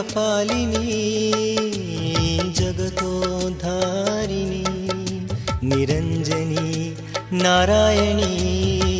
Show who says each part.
Speaker 1: Kapalini जगतोद्धारिणी निरञ्जनी Narayani.